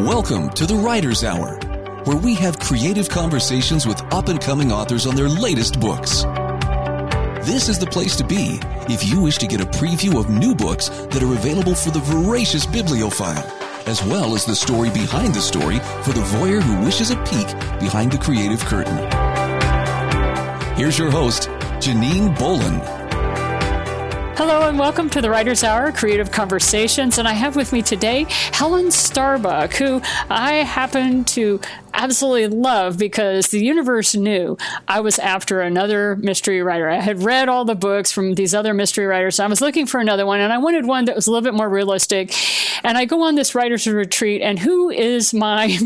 Welcome to the Writer's Hour, where we have creative conversations with up and coming authors on their latest books. This is the place to be if you wish to get a preview of new books that are available for the voracious bibliophile, as well as the story behind the story for the voyeur who wishes a peek behind the creative curtain. Here's your host, Janine Bolin. Hello and welcome to the Writer's Hour Creative Conversations. And I have with me today Helen Starbuck, who I happen to absolutely love because the universe knew I was after another mystery writer. I had read all the books from these other mystery writers. I was looking for another one and I wanted one that was a little bit more realistic. And I go on this writer's retreat and who is my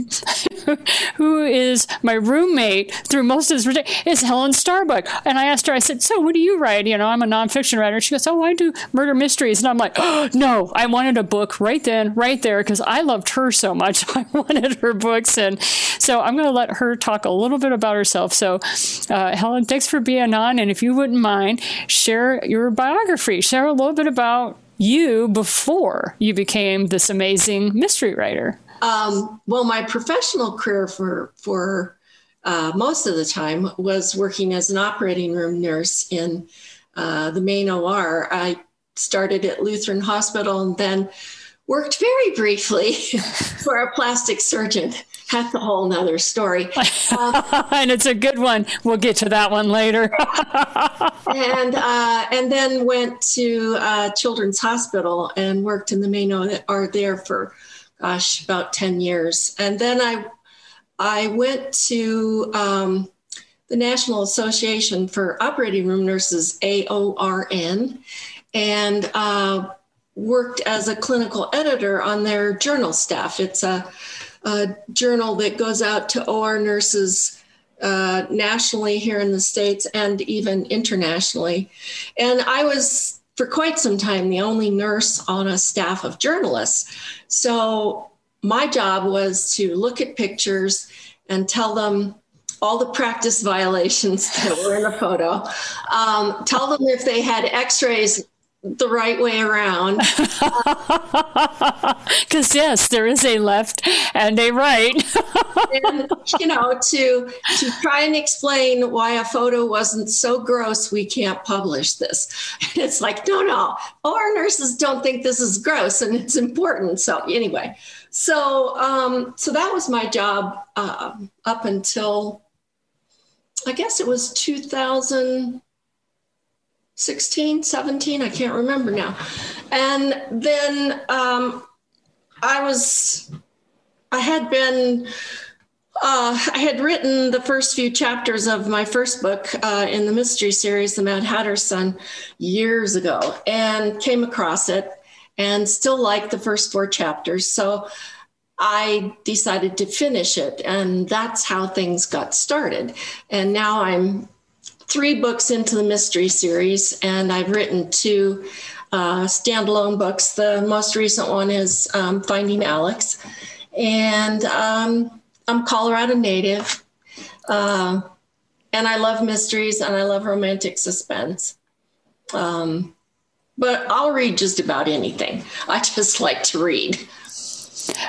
who is my roommate through most of this retreat is Helen Starbuck. And I asked her, I said, So what do you write? You know, I'm a nonfiction writer. She goes, Oh, I do murder mysteries. And I'm like, Oh no, I wanted a book right then, right there, because I loved her so much. I wanted her books and so I'm going to let her talk a little bit about herself. So, uh, Helen, thanks for being on. And if you wouldn't mind, share your biography, share a little bit about you before you became this amazing mystery writer. Um, well, my professional career for for uh, most of the time was working as an operating room nurse in uh, the main OR. I started at Lutheran Hospital and then worked very briefly for a plastic surgeon that's a whole nother story. Um, and it's a good one. We'll get to that one later. and uh, and then went to uh, Children's Hospital and worked in the main OR there for, gosh, about ten years. And then I I went to um, the National Association for Operating Room Nurses, AORN, and uh, worked as a clinical editor on their journal staff. It's a a journal that goes out to OR nurses uh, nationally here in the States and even internationally. And I was, for quite some time, the only nurse on a staff of journalists. So my job was to look at pictures and tell them all the practice violations that were in the photo. Um, tell them if they had x rays the right way around. Because yes, there is a left and a right. and you know, to to try and explain why a photo wasn't so gross, we can't publish this. And it's like, no, no, our nurses don't think this is gross, and it's important. So anyway, so um, so that was my job uh, up until I guess it was 2000. 16, 17, I can't remember now. And then um, I was, I had been, uh, I had written the first few chapters of my first book uh, in the mystery series, The Mad Hatter's Son, years ago, and came across it and still liked the first four chapters. So I decided to finish it, and that's how things got started. And now I'm three books into the mystery series, and I've written two uh, standalone books. The most recent one is um, Finding Alex, and um, I'm Colorado native, uh, and I love mysteries and I love romantic suspense. Um, but I'll read just about anything. I just like to read.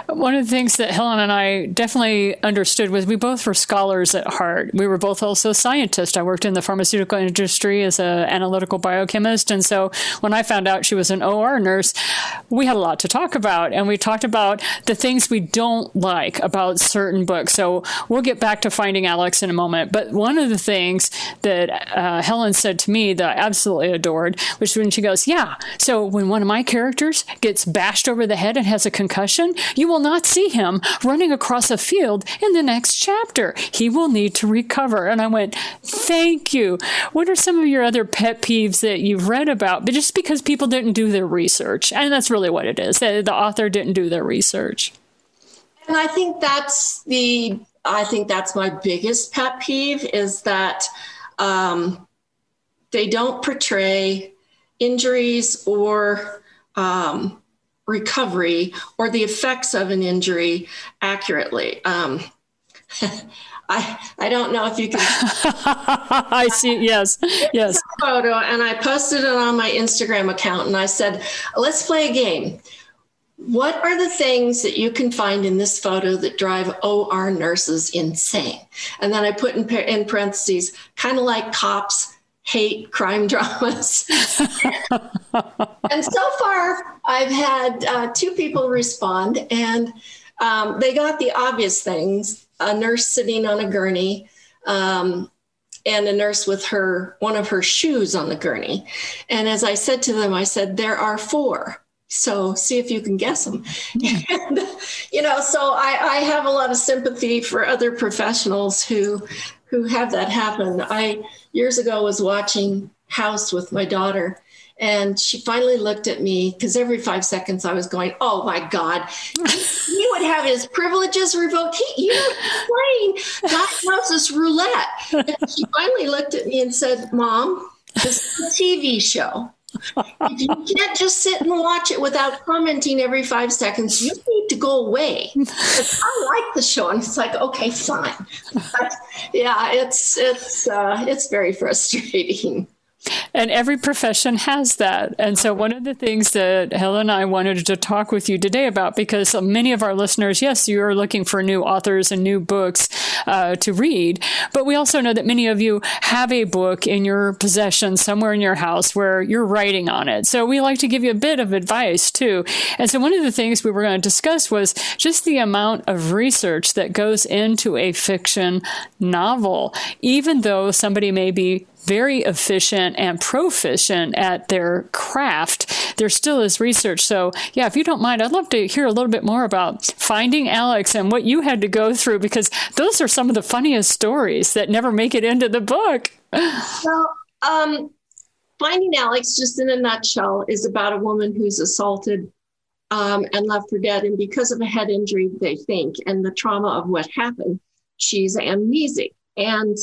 One of the things that Helen and I definitely understood was we both were scholars at heart. We were both also scientists. I worked in the pharmaceutical industry as an analytical biochemist. And so when I found out she was an OR nurse, we had a lot to talk about. And we talked about the things we don't like about certain books. So we'll get back to Finding Alex in a moment. But one of the things that uh, Helen said to me that I absolutely adored was when she goes, Yeah, so when one of my characters gets bashed over the head and has a concussion, you will not see him running across a field in the next chapter. He will need to recover. And I went, Thank you. What are some of your other pet peeves that you've read about? But just because people didn't do their research. And that's really what it is. The author didn't do their research. And I think that's the I think that's my biggest pet peeve is that um, they don't portray injuries or um, recovery or the effects of an injury accurately. Um, I I don't know if you can. I see. Yes, yes. Photo, and I posted it on my Instagram account, and I said, "Let's play a game. what are the things that you can find in this photo that drive OR nurses insane? And then I put in, in parentheses, kind of like cops hate crime dramas. and so far, I've had uh, two people respond, and um, they got the obvious things a nurse sitting on a gurney. Um, and a nurse with her one of her shoes on the gurney and as i said to them i said there are four so see if you can guess them. and, you know, so I, I have a lot of sympathy for other professionals who who have that happen. I years ago was watching House with my daughter, and she finally looked at me because every five seconds I was going, "Oh my God, he would have his privileges revoked. He, you playing diagnosis roulette." And she finally looked at me and said, "Mom, this is a TV show you can't just sit and watch it without commenting every five seconds. You need to go away. I like the show, and it's like, okay, fine. But yeah, it's it's uh, it's very frustrating. And every profession has that. And so, one of the things that Helen and I wanted to talk with you today about, because many of our listeners, yes, you are looking for new authors and new books uh, to read, but we also know that many of you have a book in your possession somewhere in your house where you're writing on it. So, we like to give you a bit of advice too. And so, one of the things we were going to discuss was just the amount of research that goes into a fiction novel, even though somebody may be very efficient and proficient at their craft, there still is research. So, yeah, if you don't mind, I'd love to hear a little bit more about finding Alex and what you had to go through because those are some of the funniest stories that never make it into the book. Well, um, Finding Alex, just in a nutshell, is about a woman who's assaulted um, and left for dead. And because of a head injury, they think, and the trauma of what happened, she's amnesic. And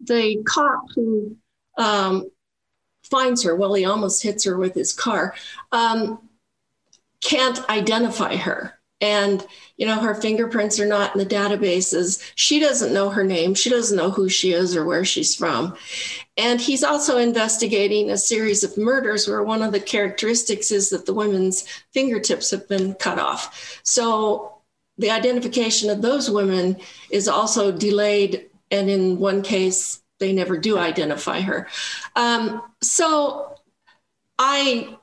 the cop who um, finds her. Well, he almost hits her with his car. Um, can't identify her. And, you know, her fingerprints are not in the databases. She doesn't know her name. She doesn't know who she is or where she's from. And he's also investigating a series of murders where one of the characteristics is that the women's fingertips have been cut off. So the identification of those women is also delayed. And in one case, they never do identify her. Um, so I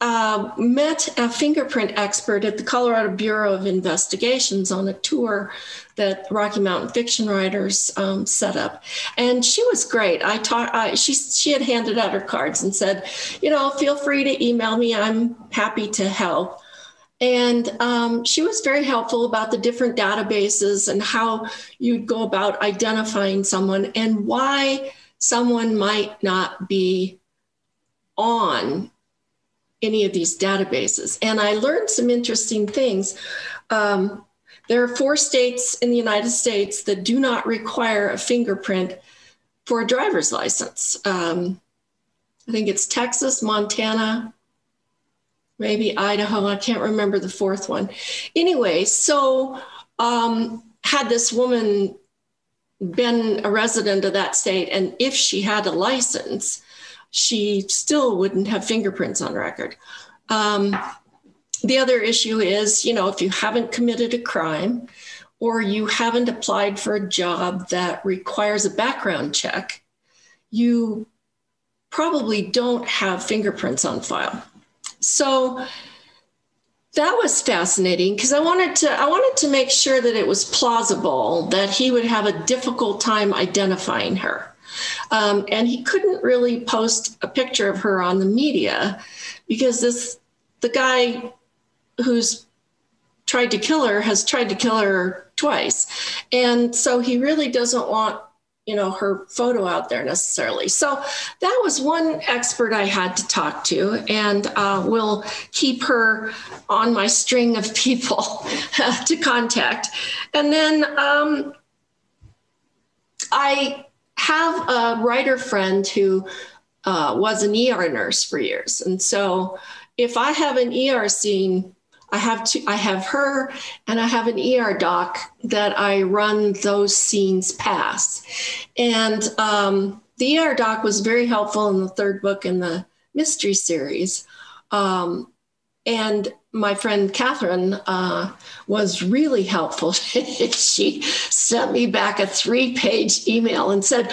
uh, met a fingerprint expert at the Colorado Bureau of Investigations on a tour that Rocky Mountain Fiction Writers um, set up, and she was great. I taught. she she had handed out her cards and said, you know, feel free to email me. I'm happy to help. And um, she was very helpful about the different databases and how you'd go about identifying someone and why someone might not be on any of these databases. And I learned some interesting things. Um, there are four states in the United States that do not require a fingerprint for a driver's license. Um, I think it's Texas, Montana, maybe Idaho. I can't remember the fourth one. Anyway, so um, had this woman been a resident of that state, and if she had a license, she still wouldn't have fingerprints on record. Um, the other issue is, you know, if you haven't committed a crime or you haven't applied for a job that requires a background check, you probably don't have fingerprints on file. So that was fascinating because I wanted to I wanted to make sure that it was plausible that he would have a difficult time identifying her. Um, and he couldn't really post a picture of her on the media because this the guy who's tried to kill her has tried to kill her twice. And so he really doesn't want you know her photo out there necessarily. So that was one expert i had to talk to and uh, will keep her on my string of people to contact. And then um, i have a writer friend who uh, was an er nurse for years. And so if i have an er scene I have to, I have her and I have an ER doc that I run those scenes past. And um, the ER doc was very helpful in the third book in the mystery series. Um, and my friend Catherine uh, was really helpful. she sent me back a three page email and said,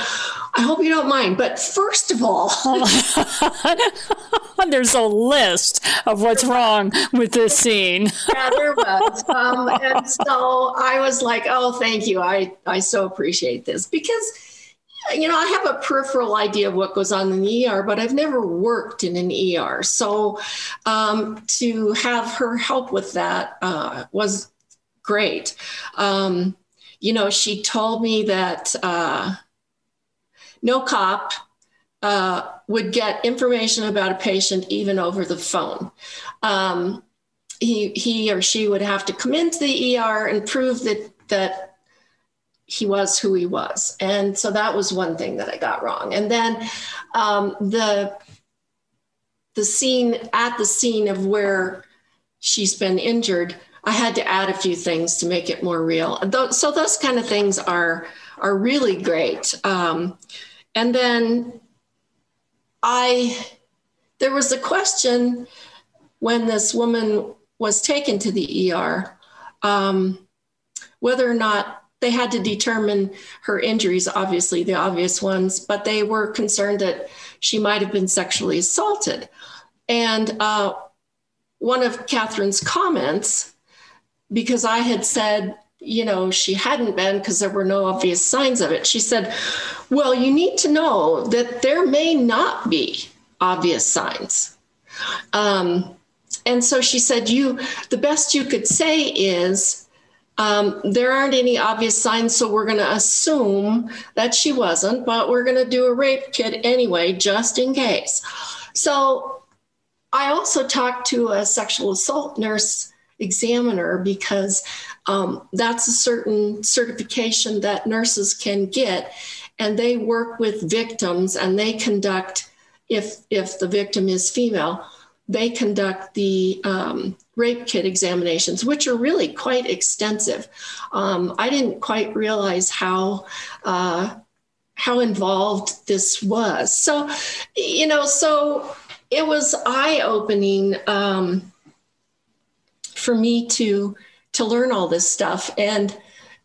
I hope you don't mind, but first of all, there's a list of what's wrong with this scene. yeah, there was. Um, and so I was like, oh, thank you. I, I so appreciate this because you know, I have a peripheral idea of what goes on in the ER, but I've never worked in an ER. So um, to have her help with that uh, was great. Um, you know, she told me that uh, no cop uh, would get information about a patient even over the phone. Um, he, he or she would have to come into the ER and prove that that he was who he was. And so that was one thing that I got wrong. And then um, the the scene at the scene of where she's been injured, I had to add a few things to make it more real. So those kind of things are are really great. Um, and then I there was a question when this woman was taken to the ER um, whether or not they had to determine her injuries, obviously, the obvious ones, but they were concerned that she might have been sexually assaulted. And uh, one of Catherine's comments, because I had said, you know, she hadn't been because there were no obvious signs of it, she said, Well, you need to know that there may not be obvious signs. Um, and so she said, You, the best you could say is, um, there aren't any obvious signs, so we're going to assume that she wasn't, but we're going to do a rape kit anyway, just in case. So I also talked to a sexual assault nurse examiner because um, that's a certain certification that nurses can get, and they work with victims and they conduct, if if the victim is female, they conduct the um, rape kit examinations, which are really quite extensive. Um, I didn't quite realize how. Uh, how involved this was. So, you know, so it was eye opening um, for me to to learn all this stuff. And,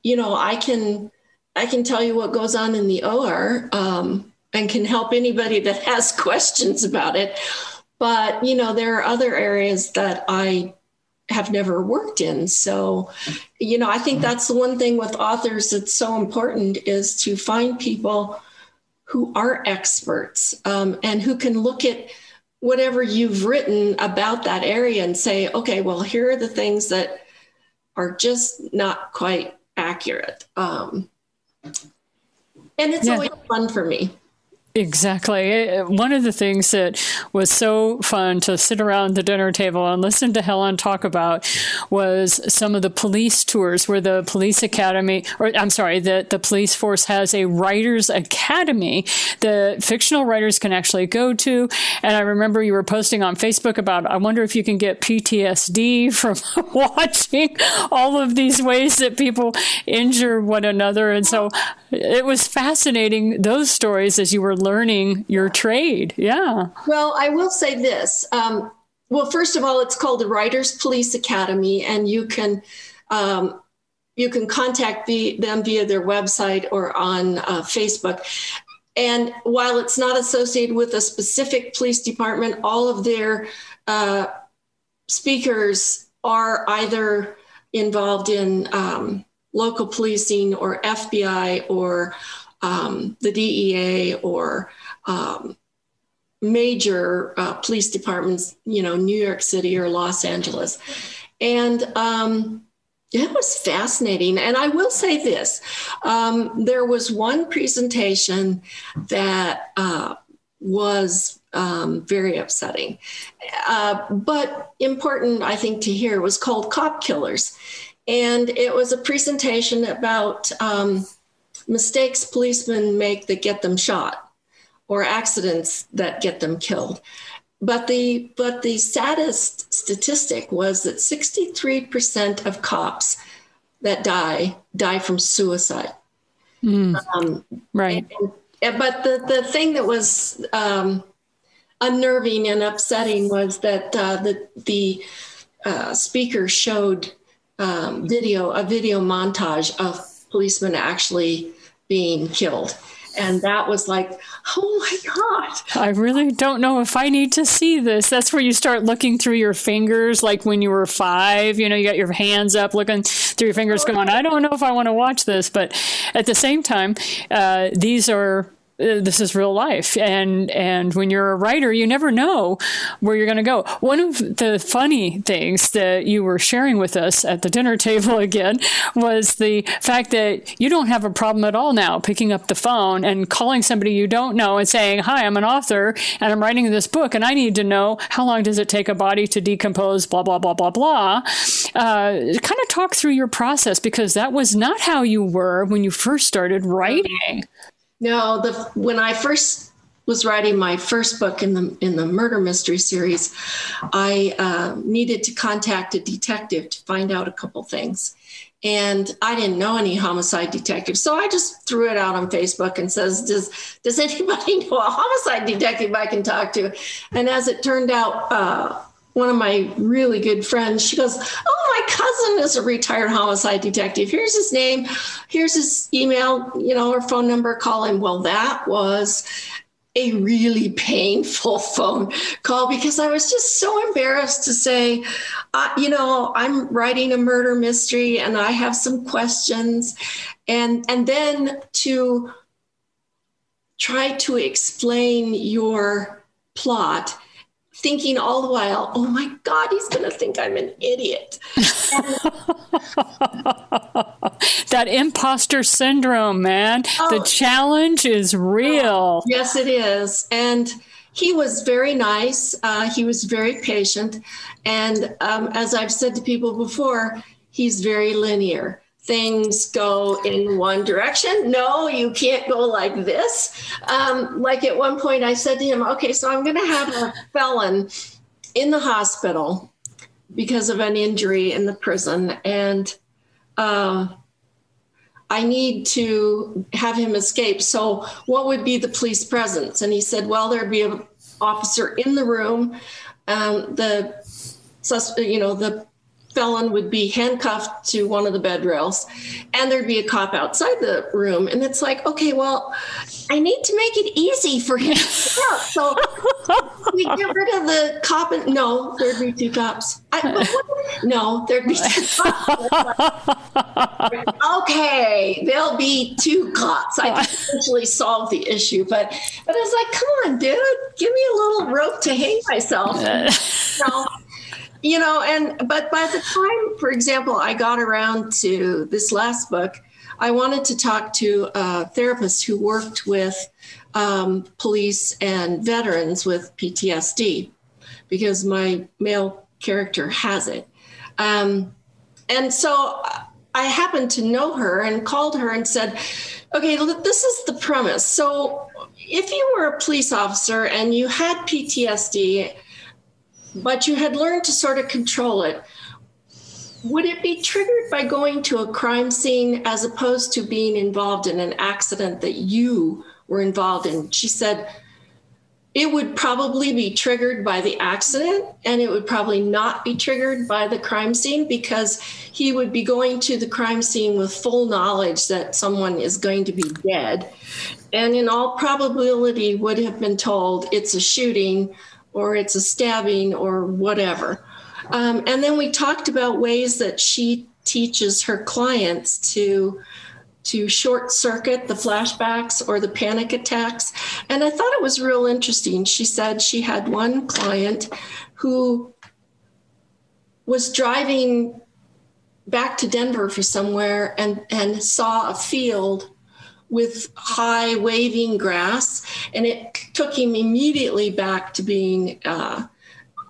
you know, I can I can tell you what goes on in the OR um, and can help anybody that has questions about it. But, you know, there are other areas that I have never worked in. So, you know, I think that's the one thing with authors that's so important is to find people who are experts um, and who can look at whatever you've written about that area and say, okay, well, here are the things that are just not quite accurate. Um, and it's yeah. always fun for me. Exactly. One of the things that was so fun to sit around the dinner table and listen to Helen talk about was some of the police tours where the police academy, or I'm sorry, the, the police force has a writers academy that fictional writers can actually go to. And I remember you were posting on Facebook about, I wonder if you can get PTSD from watching all of these ways that people injure one another. And so it was fascinating, those stories as you were learning your trade. Yeah. Well, I will say this. Um, well, first of all, it's called the Writers Police Academy, and you can um, you can contact the, them via their website or on uh, Facebook. And while it's not associated with a specific police department, all of their uh, speakers are either involved in um, local policing or FBI or um, the DEA or um, major uh, police departments, you know, New York City or Los Angeles. And um, it was fascinating. And I will say this um, there was one presentation that uh, was um, very upsetting, uh, but important, I think, to hear was called Cop Killers. And it was a presentation about um, mistakes policemen make that get them shot or accidents that get them killed. But the but the saddest statistic was that 63% of cops that die die from suicide. Mm, um, right. And, and, but the, the thing that was um, unnerving and upsetting was that uh, the the uh, speaker showed um, video a video montage of policemen actually being killed. And that was like oh my god. I really don't know if i need to see this. That's where you start looking through your fingers like when you were five you know you got your hands up looking through your fingers going i don't know if i want to watch this. But at the same time uh, these are this is real life. And and when you're a writer you never know where you're going to go. One of the funny things that you were sharing with us at the dinner table again was the fact that you don't have a problem at all now picking up the phone and calling somebody you don't know and saying hi i'm an author and i'm writing this book and i need to know how long does it take a body to decompose blah blah blah blah blah. Uh, kind of talk through your process because that was not how you were when you first started writing no, the when I first was writing my first book in the in the murder mystery series, I uh, needed to contact a detective to find out a couple things, and I didn't know any homicide detectives, so I just threw it out on Facebook and says, "Does does anybody know a homicide detective I can talk to?" And as it turned out, uh, one of my really good friends, she goes, Oh, my cousin is a retired homicide detective. Here's his name. Here's his email, you know, or phone number. Call him. Well, that was a really painful phone call because I was just so embarrassed to say, uh, you know, I'm writing a murder mystery and I have some questions. And, and then to try to explain your plot thinking all the while, oh my God, he's going to think I'm an idiot. that imposter syndrome, man. Oh, the challenge is real. Yes, it is. And he was very nice. Uh, he was very patient. And um, as I've said to people before, he's very linear things go in one direction. No, you can't go like this. Um, like at one point, I said to him, okay, so I'm going to have a felon in the hospital because of an injury in the prison. And uh, I need to have him escape. So, what would be the police presence? And he said, well, there'd be an officer in the room. Um, the you know the felon would be handcuffed to one of the bed rails and there'd be a cop outside the room and it's like okay well i need to make it easy for him so we get rid of the cop and no there'd be two cops. I, no there'd be two cops. Okay there'll be two cops. I can eventually solve the issue but but it's like come on dude give me a little rope to hang myself. You know, you know, and but by the time, for example, I got around to this last book, I wanted to talk to a therapist who worked with um, police and veterans with PTSD because my male character has it. Um, and so I happened to know her and called her and said, okay, this is the premise. So if you were a police officer and you had PTSD, but you had learned to sort of control it. Would it be triggered by going to a crime scene as opposed to being involved in an accident that you were involved in? She said, it would probably be triggered by the accident and it would probably not be triggered by the crime scene because he would be going to the crime scene with full knowledge that someone is going to be dead and in all probability would have been told it's a shooting or it's a stabbing or whatever. Um, and then we talked about ways that she teaches her clients to to short circuit the flashbacks or the panic attacks. And I thought it was real interesting. She said she had one client who was driving back to Denver for somewhere and, and saw a field with high waving grass, and it took him immediately back to being uh,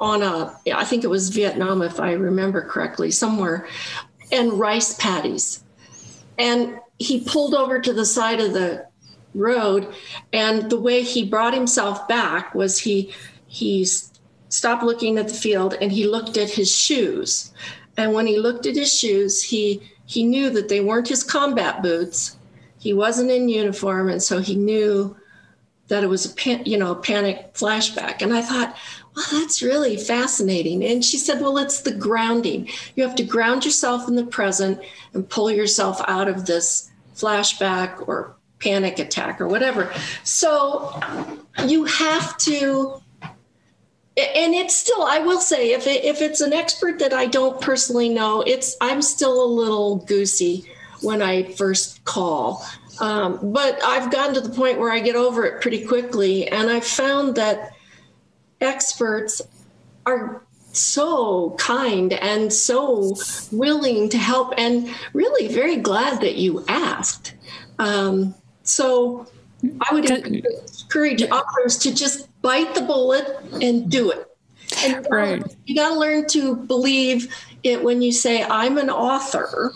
on a, I think it was Vietnam, if I remember correctly, somewhere, and rice paddies. And he pulled over to the side of the road, and the way he brought himself back was he he stopped looking at the field and he looked at his shoes. And when he looked at his shoes, he he knew that they weren't his combat boots he wasn't in uniform, and so he knew that it was a pan, you know a panic flashback, and I thought, well, that's really fascinating. And she said, well, it's the grounding. You have to ground yourself in the present and pull yourself out of this flashback or panic attack or whatever. So you have to and it's still i will say if, it, if it's an expert that i don't personally know it's i'm still a little goosey when i first call um, but i've gotten to the point where i get over it pretty quickly and i've found that experts are so kind and so willing to help and really very glad that you asked um, so I would encourage authors to just bite the bullet and do it. And right. you got to learn to believe it when you say, I'm an author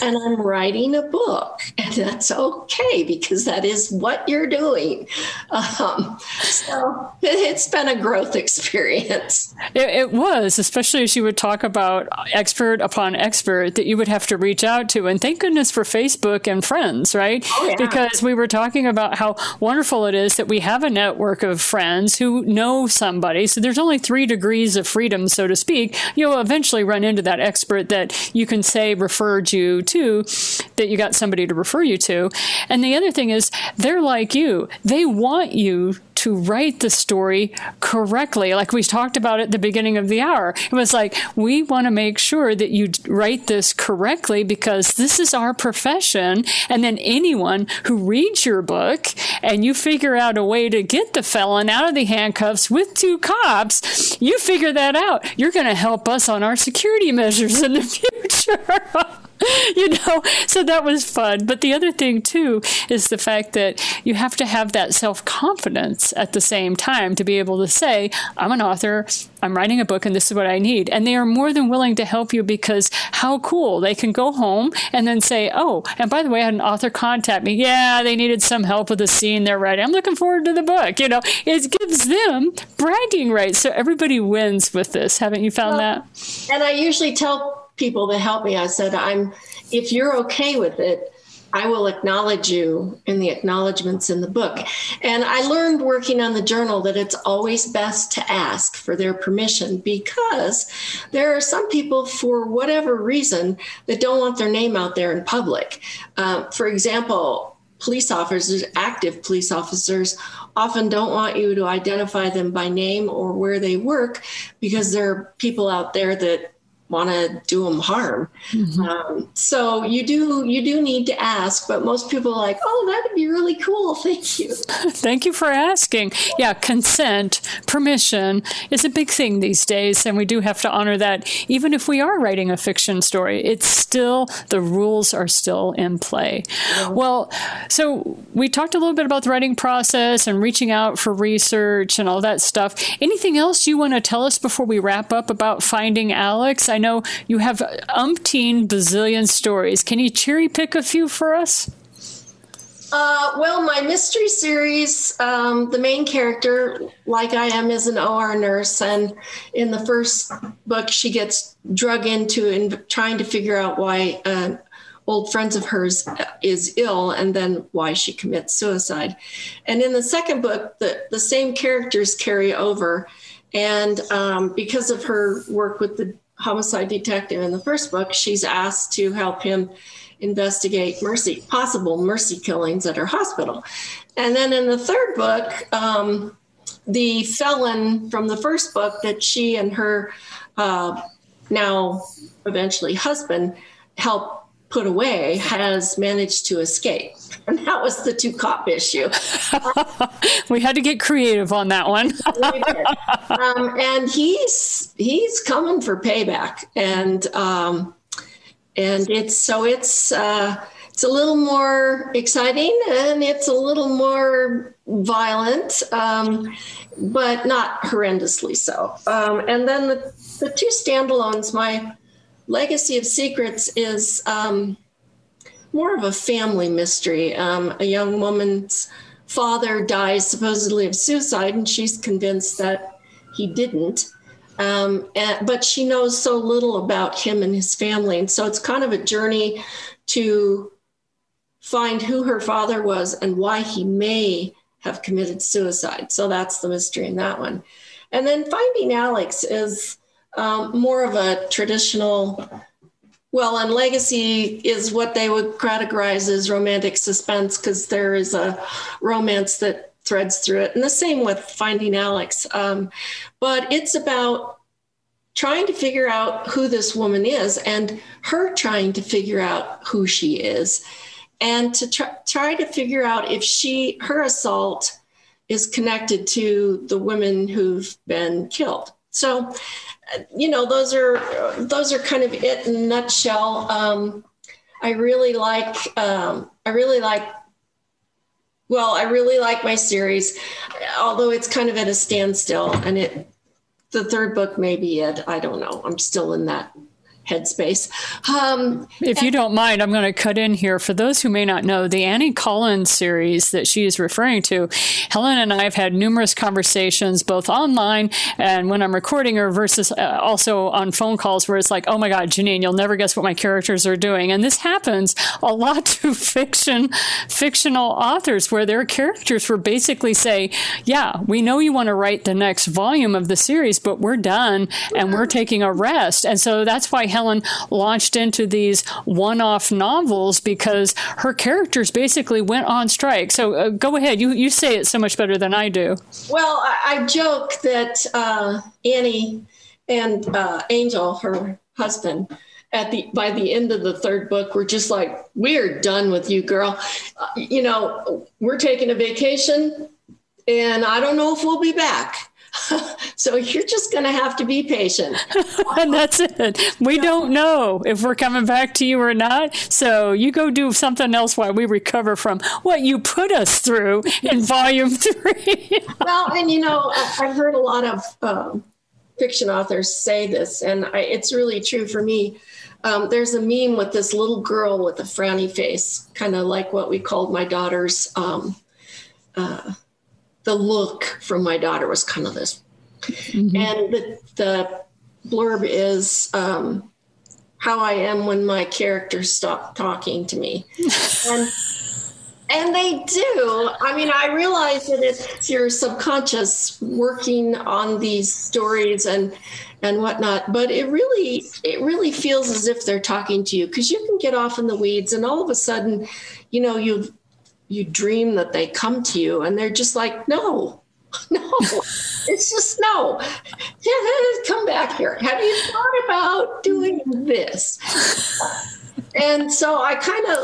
and I'm writing a book, and that's okay because that is what you're doing. Um, so it's been a growth experience. It, it, was, especially as you would talk about expert upon expert that you would have to reach out to. And thank goodness for Facebook and friends, right? Oh, yeah. Because we were talking about how wonderful it is that we have a network of friends who know somebody. So there's only three degrees of freedom, so to speak. You'll eventually run into that expert that you can say referred you to, that you got somebody to refer you to. And the other thing is, they're like you. They want you to write the story correctly. Like we talked about at the beginning of the hour. It was like, we want to make sure that you write this correctly because this is our profession. And then anyone who reads your book and you figure out a way to get the felon out of the handcuffs with two cops, you figure that out. You're going to help us on our security measures in the future. you know, so that was fun. But the other thing, too, is the fact that you have to have that self confidence at the same time to be able to say, I'm an author, I'm writing a book, and this is what I need. And they are more than willing to help you because how cool. They can go home and then say, Oh, and by the way, I had an author contact me. Yeah, they needed some help with a scene they're writing. I'm looking forward to the book. You know, it gives them bragging rights. So everybody wins with this. Haven't you found well, that? And I usually tell people that help me. I said, I'm if you're okay with it, I will acknowledge you in the acknowledgments in the book. And I learned working on the journal that it's always best to ask for their permission because there are some people, for whatever reason, that don't want their name out there in public. Uh, for example, police officers, active police officers, often don't want you to identify them by name or where they work because there are people out there that want to do them harm. Mm-hmm. Um, so you do you do need to ask, but most people are like, oh, that'd be really cool. Thank you. Thank you for asking. Yeah, consent, permission is a big thing these days, and we do have to honor that. Even if we are writing a fiction story, it's still the rules are still in play. Well, so we talked a little bit about the writing process and reaching out for research and all that stuff. Anything else you want to tell us before we wrap up about finding Alex? I know you have umpteen bazillion stories. Can you cherry pick a few for us? Uh, well, my mystery series, um, the main character, like I am, is an OR nurse. And in the first book, she gets drug into and trying to figure out why uh, old friends of hers is ill and then why she commits suicide. And in the second book, the, the same characters carry over. And um, because of her work with the homicide detective in the first book, she's asked to help him investigate mercy, possible mercy killings at her hospital. And then in the third book, um, the felon from the first book that she and her uh, now eventually husband helped put away has managed to escape. And that was the two cop issue. we had to get creative on that one. um, and he's he's coming for payback, and um, and it's so it's uh, it's a little more exciting and it's a little more violent, um, but not horrendously so. Um, and then the the two standalones, my Legacy of Secrets is um, more of a family mystery. Um, a young woman's father dies supposedly of suicide, and she's convinced that he didn't. Um, and, but she knows so little about him and his family. And so it's kind of a journey to find who her father was and why he may have committed suicide. So that's the mystery in that one. And then Finding Alex is um, more of a traditional well, and legacy is what they would categorize as romantic suspense because there is a romance that threads through it. And the same with Finding Alex. Um, but it's about trying to figure out who this woman is and her trying to figure out who she is and to try, try to figure out if she her assault is connected to the women who've been killed so you know, those are those are kind of it in a nutshell. Um, I really like um, I really like well, I really like my series, although it's kind of at a standstill, and it the third book may be it. I don't know. I'm still in that headspace. Um, if you don't mind, I'm going to cut in here. For those who may not know, the Annie Collins series that she is referring to, Helen and I have had numerous conversations, both online and when I'm recording her, versus uh, also on phone calls where it's like, oh my God, Janine, you'll never guess what my characters are doing. And this happens a lot to fiction, fictional authors, where their characters will basically say, yeah, we know you want to write the next volume of the series, but we're done and we're taking a rest. And so that's why Helen launched into these one off novels because her characters basically went on strike. So uh, go ahead. You, you say it so much better than I do. Well, I, I joke that uh, Annie and uh, Angel, her husband, at the by the end of the third book we're just like we're done with you girl uh, you know we're taking a vacation and i don't know if we'll be back so you're just going to have to be patient. and that's it. We don't know if we're coming back to you or not. So you go do something else while we recover from what you put us through in volume three. well, and you know, I've heard a lot of um, fiction authors say this, and I, it's really true for me. Um, there's a meme with this little girl with a frowny face, kind of like what we called my daughter's um, uh, the look from my daughter was kind of this. Mm-hmm. And the, the blurb is um, how I am when my characters stop talking to me. and, and they do. I mean, I realize that it's your subconscious working on these stories and and whatnot, but it really it really feels as if they're talking to you because you can get off in the weeds and all of a sudden, you know, you've you dream that they come to you and they're just like, no, no, it's just no. Come back here. Have you thought about doing this? and so I kind of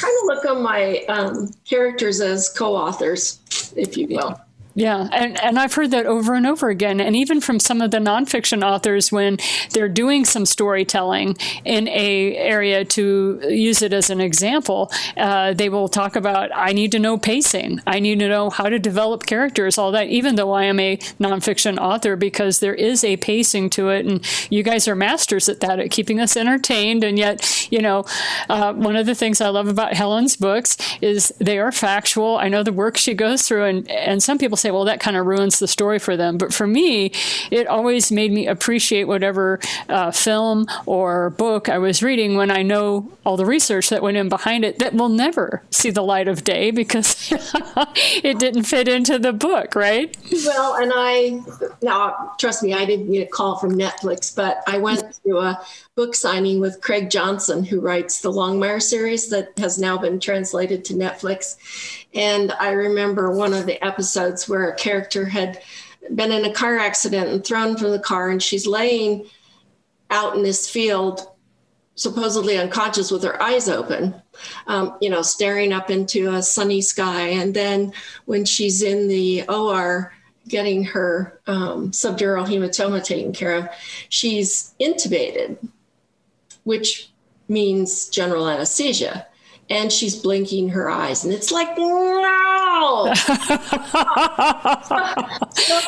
kind of look on my um, characters as co-authors, if you will. Yeah, and, and I've heard that over and over again. And even from some of the nonfiction authors, when they're doing some storytelling in a area to use it as an example, uh, they will talk about, I need to know pacing. I need to know how to develop characters, all that, even though I am a nonfiction author, because there is a pacing to it. And you guys are masters at that, at keeping us entertained. And yet, you know, uh, one of the things I love about Helen's books is they are factual. I know the work she goes through, and, and some people say, well, that kind of ruins the story for them. But for me, it always made me appreciate whatever uh, film or book I was reading when I know all the research that went in behind it that will never see the light of day because it didn't fit into the book, right? Well, and I, now, trust me, I didn't get a call from Netflix, but I went to a book signing with Craig Johnson, who writes the Longmire series that has now been translated to Netflix. And I remember one of the episodes where a character had been in a car accident and thrown from the car, and she's laying out in this field, supposedly unconscious with her eyes open, um, you know, staring up into a sunny sky. And then when she's in the OR, getting her um, subdural hematoma taken care of, she's intubated, which means general anesthesia. And she's blinking her eyes and it's like no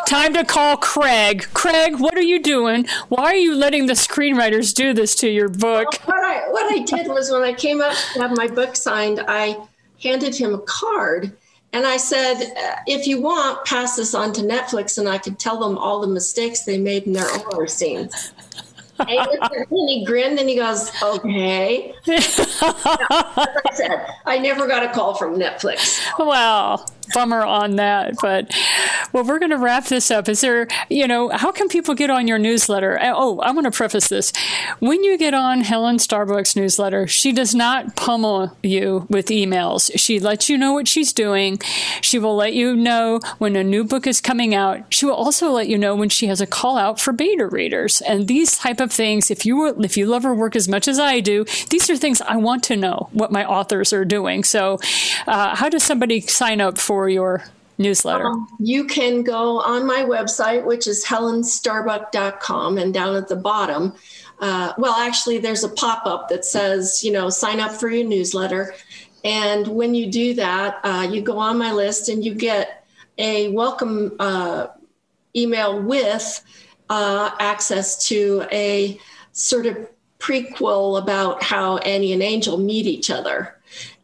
time to call craig. Craig what are you doing? Why are you letting the screenwriters do this to your book? Well, what, I, what i did was when i came up to have my book signed i handed him a card and I said, uh, if you want, pass this on to Netflix and I could tell them all the mistakes they made in their OR scenes and he grinned and he goes, okay. I said, I never got a call from Netflix. Wow. Bummer on that. But well, we're going to wrap this up. Is there, you know, how can people get on your newsletter? Uh, oh, I want to preface this. When you get on Helen Starbuck's newsletter, she does not pummel you with emails. She lets you know what she's doing. She will let you know when a new book is coming out. She will also let you know when she has a call out for beta readers. And these type of things, if you if you love her work as much as I do, these are things I want to know what my authors are doing. So, uh, how does somebody sign up for your newsletter? Um, you can go on my website, which is helenstarbuck.com, and down at the bottom, uh, well, actually, there's a pop up that says, you know, sign up for your newsletter. And when you do that, uh, you go on my list and you get a welcome uh, email with uh, access to a sort of prequel about how Annie and Angel meet each other.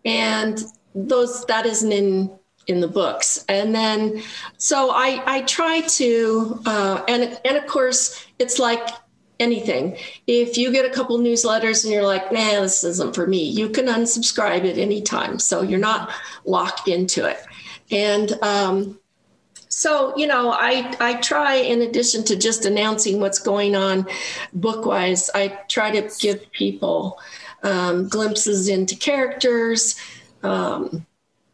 And those that isn't in in the books. And then so I I try to uh, and and of course it's like anything. If you get a couple newsletters and you're like, nah, this isn't for me, you can unsubscribe at any time. So you're not locked into it. And um, so, you know, I, I try, in addition to just announcing what's going on book wise, I try to give people um, glimpses into characters. Um,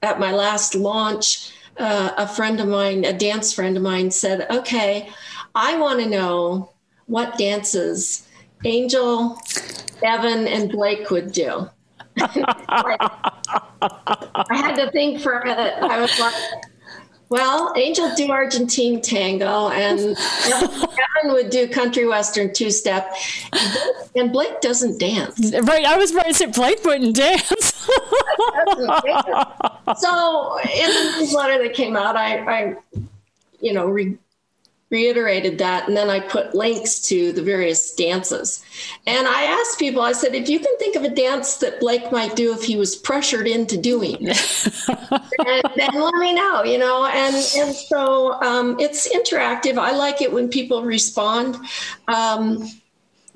at my last launch, uh, a friend of mine, a dance friend of mine, said, Okay, I want to know what dances Angel, Evan, and Blake would do. I had to think for a minute. I was like, well, Angel do Argentine tango, and Evan would do country western two step, and Blake doesn't dance. Right, I was right to say Blake wouldn't dance. so in the newsletter that came out, I, I you know, re- reiterated that and then i put links to the various dances and i asked people i said if you can think of a dance that blake might do if he was pressured into doing and then let me know you know and and so um, it's interactive i like it when people respond um,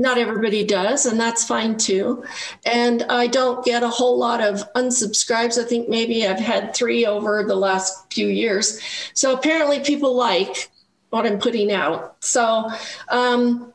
not everybody does, and that's fine too. And I don't get a whole lot of unsubscribes. I think maybe I've had three over the last few years. So apparently, people like what I'm putting out. So um,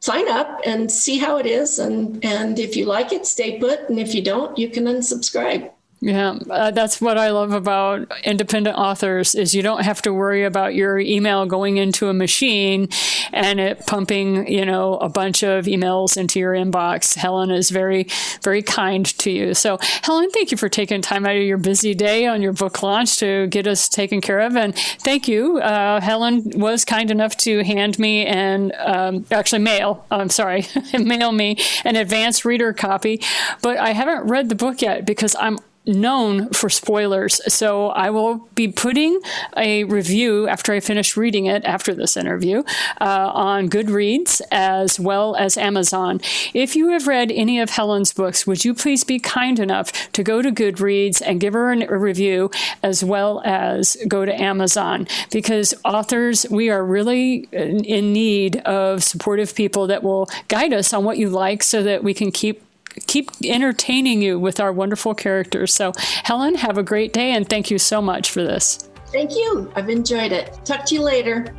sign up and see how it is. And, and if you like it, stay put. And if you don't, you can unsubscribe. Yeah, uh, that's what I love about independent authors is you don't have to worry about your email going into a machine and it pumping, you know, a bunch of emails into your inbox. Helen is very, very kind to you. So, Helen, thank you for taking time out of your busy day on your book launch to get us taken care of. And thank you. Uh, Helen was kind enough to hand me and um, actually mail, I'm sorry, mail me an advanced reader copy, but I haven't read the book yet because I'm known for spoilers. So I will be putting a review after I finish reading it after this interview uh, on Goodreads as well as Amazon. If you have read any of Helen's books, would you please be kind enough to go to Goodreads and give her a review as well as go to Amazon? Because authors, we are really in need of supportive people that will guide us on what you like so that we can keep keep entertaining you with our wonderful characters. So, Helen, have a great day and thank you so much for this. Thank you. I've enjoyed it. Talk to you later.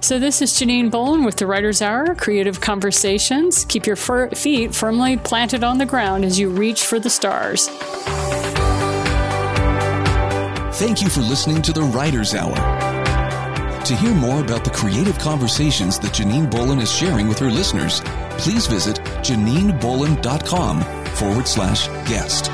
So, this is Janine Bolon with the Writer's Hour Creative Conversations. Keep your feet firmly planted on the ground as you reach for the stars. Thank you for listening to the Writer's Hour. To hear more about the creative conversations that Janine Bolon is sharing with her listeners, please visit JanineBolon.com forward slash guest.